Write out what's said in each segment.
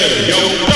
stereo.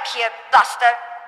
Type here, Buster.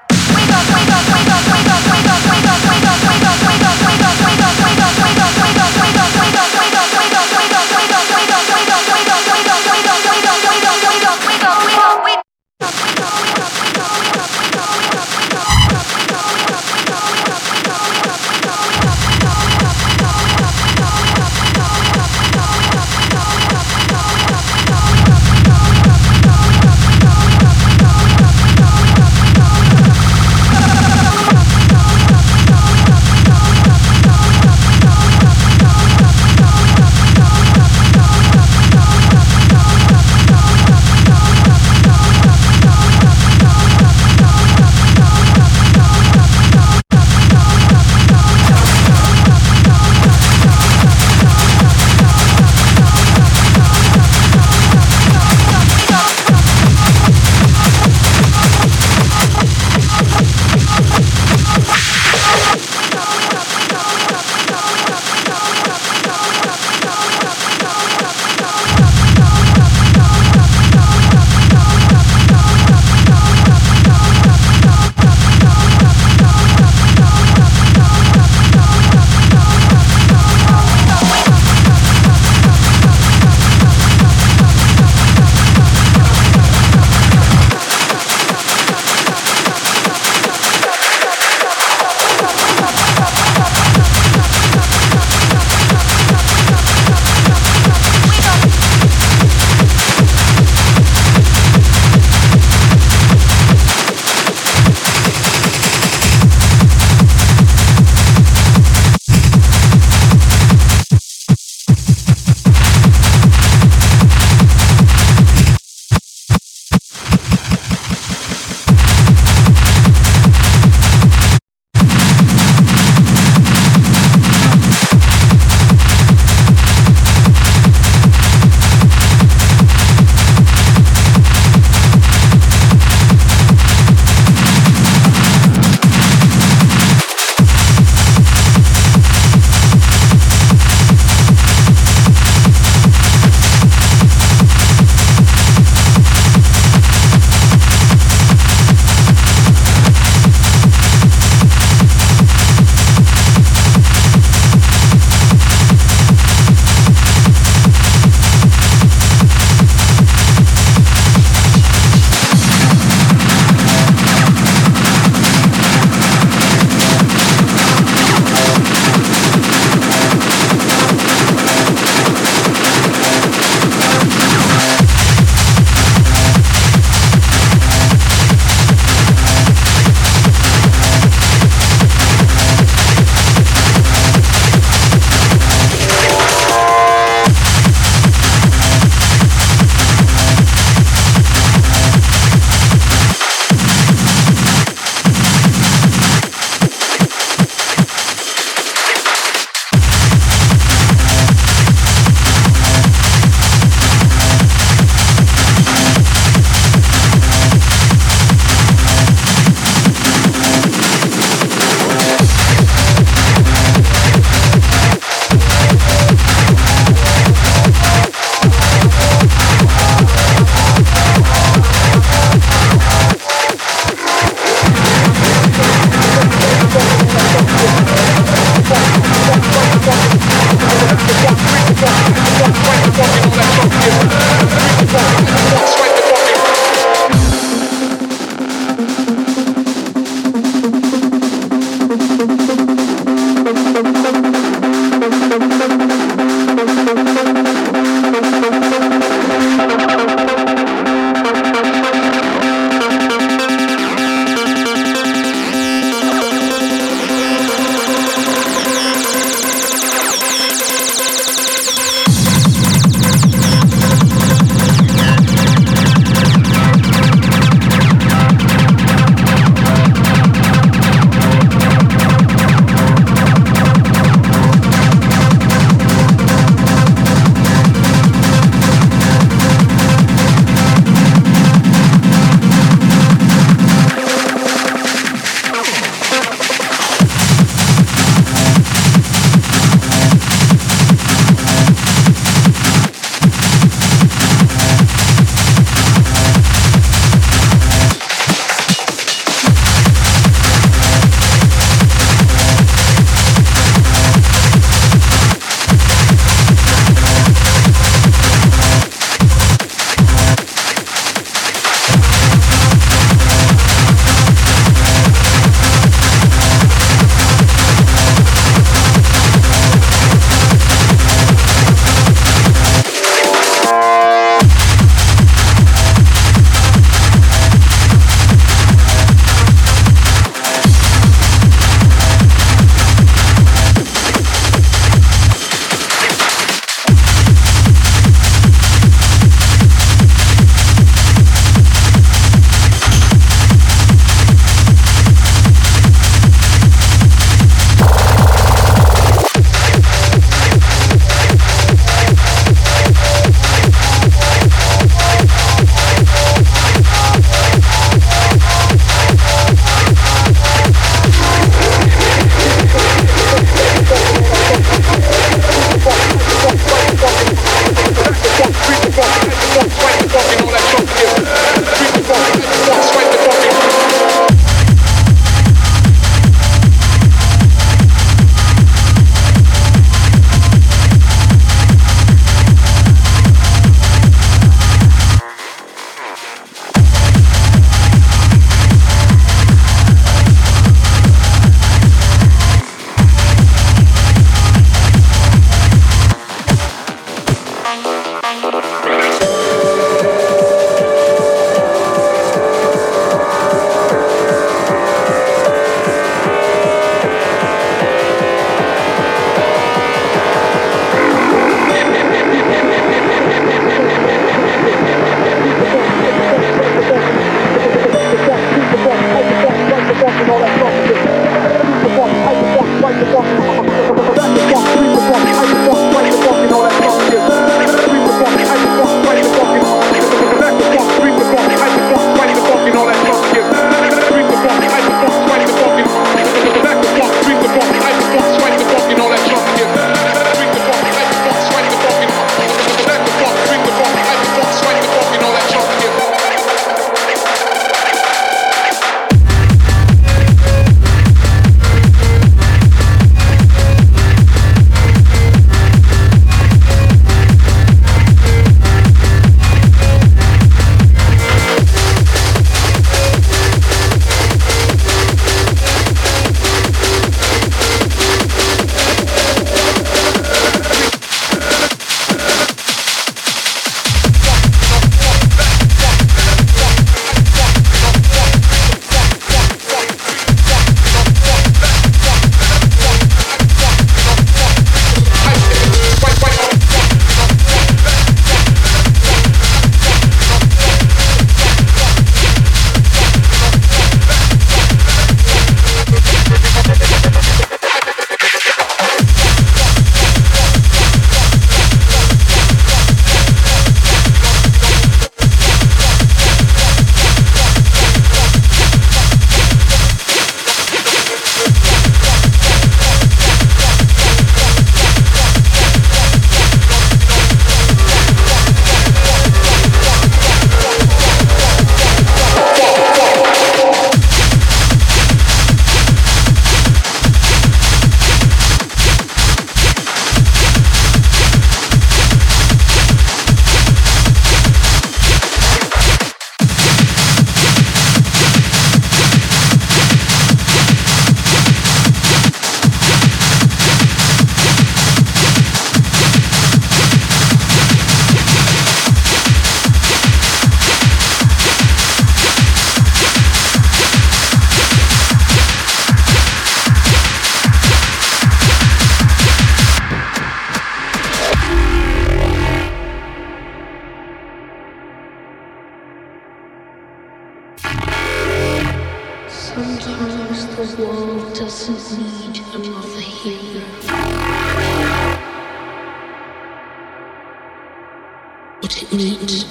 What it needs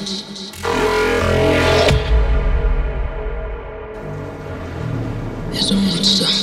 is a monster.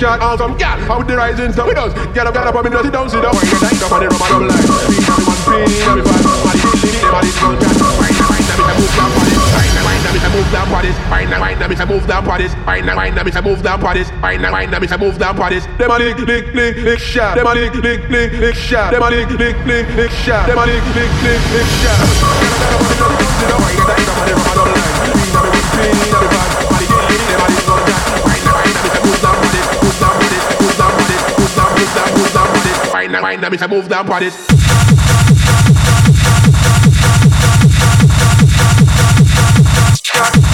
Shot. On some gal, the rising sun with us. Get up, get up, in the sit down, sit down. Get tight up on the rubber double line. Speed on the one, speed on the five. Body, liggy, liggy, body, gun, cat. Wine, wine, that bitch, I move down bodies. I move down bodies. Wine, wine, that bitch, I move down bodies. Wine, wine, that bitch, I move down bodies. Wine, wine, that bitch, I move down bodies. Them a lick, lick, lick, lick shot. Them a lick, lick, lick, lick shot. Them a lick, lick, lick, lick shot. Them a lick, lick, lick, lick shot. Get up, get up, sit down. Get tight up on the rubber double. Bodies. Wine, wine, that bitch, I move down. Move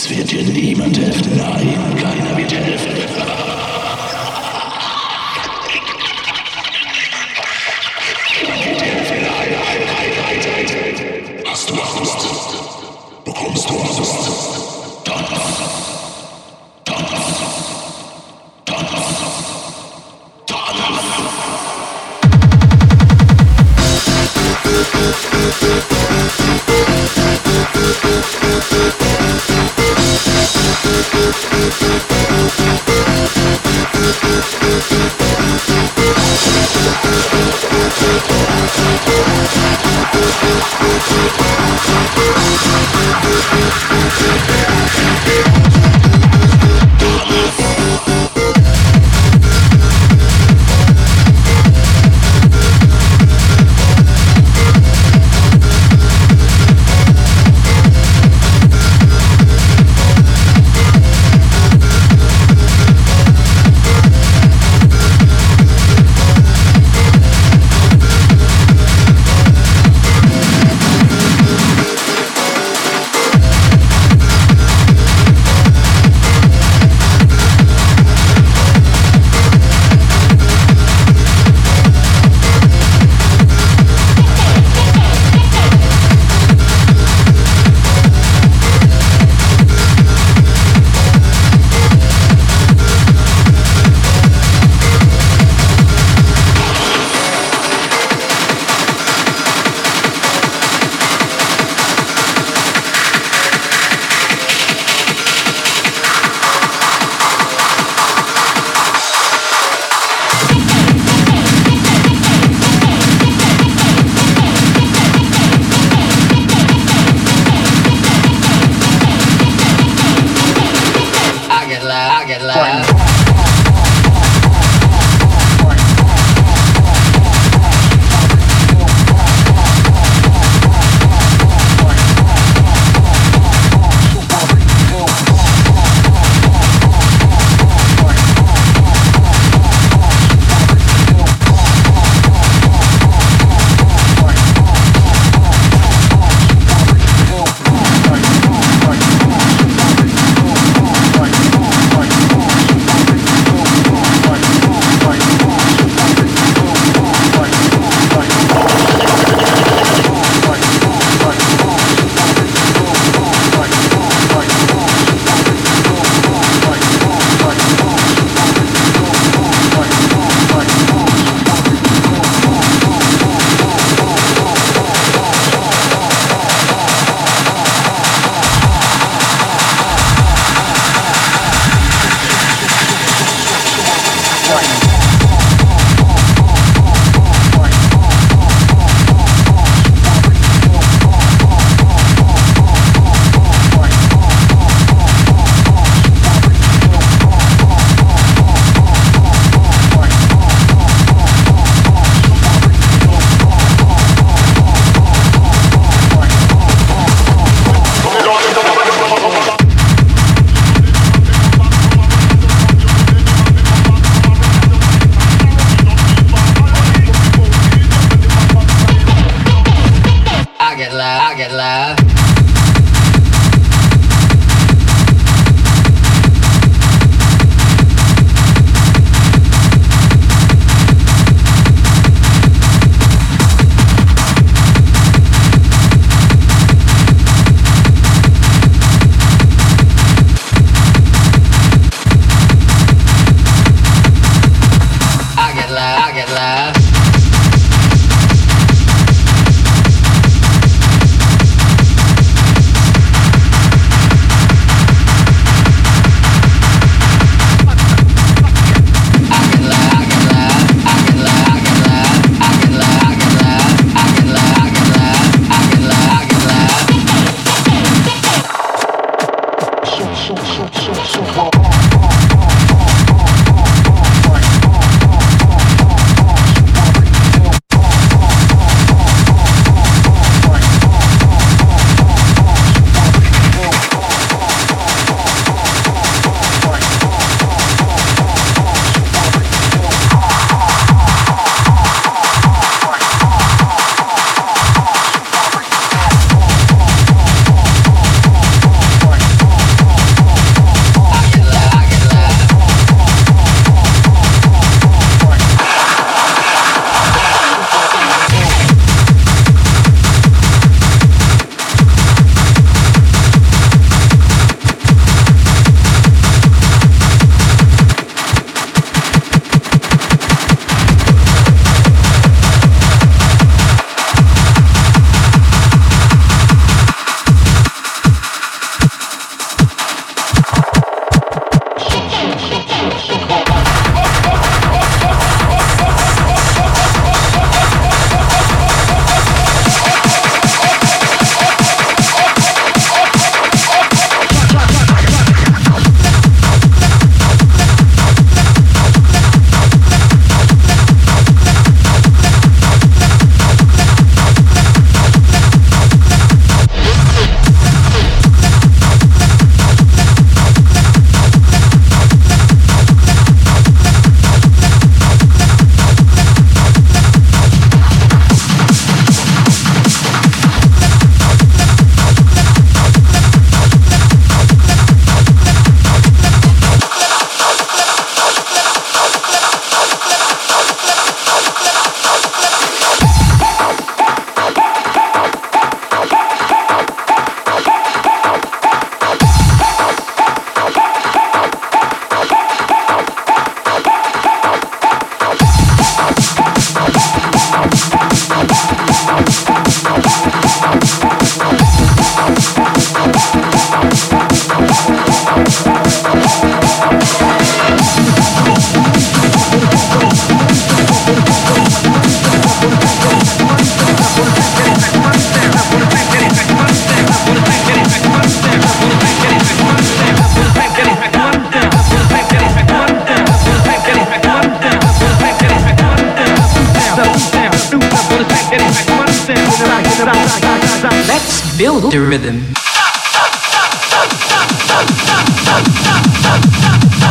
Es wird dir niemand helfen. Nein, keiner wird helfen. Niemand wird helfen. Nein, nein, nein, nein, nein. Hast du Angst? Bekommst du Angst? Tanz. Tanz. Tanz. Tanz. Tanz. Super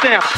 Super.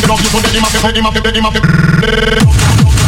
it up, you put it in my, put it in my, put it in my, put it in my.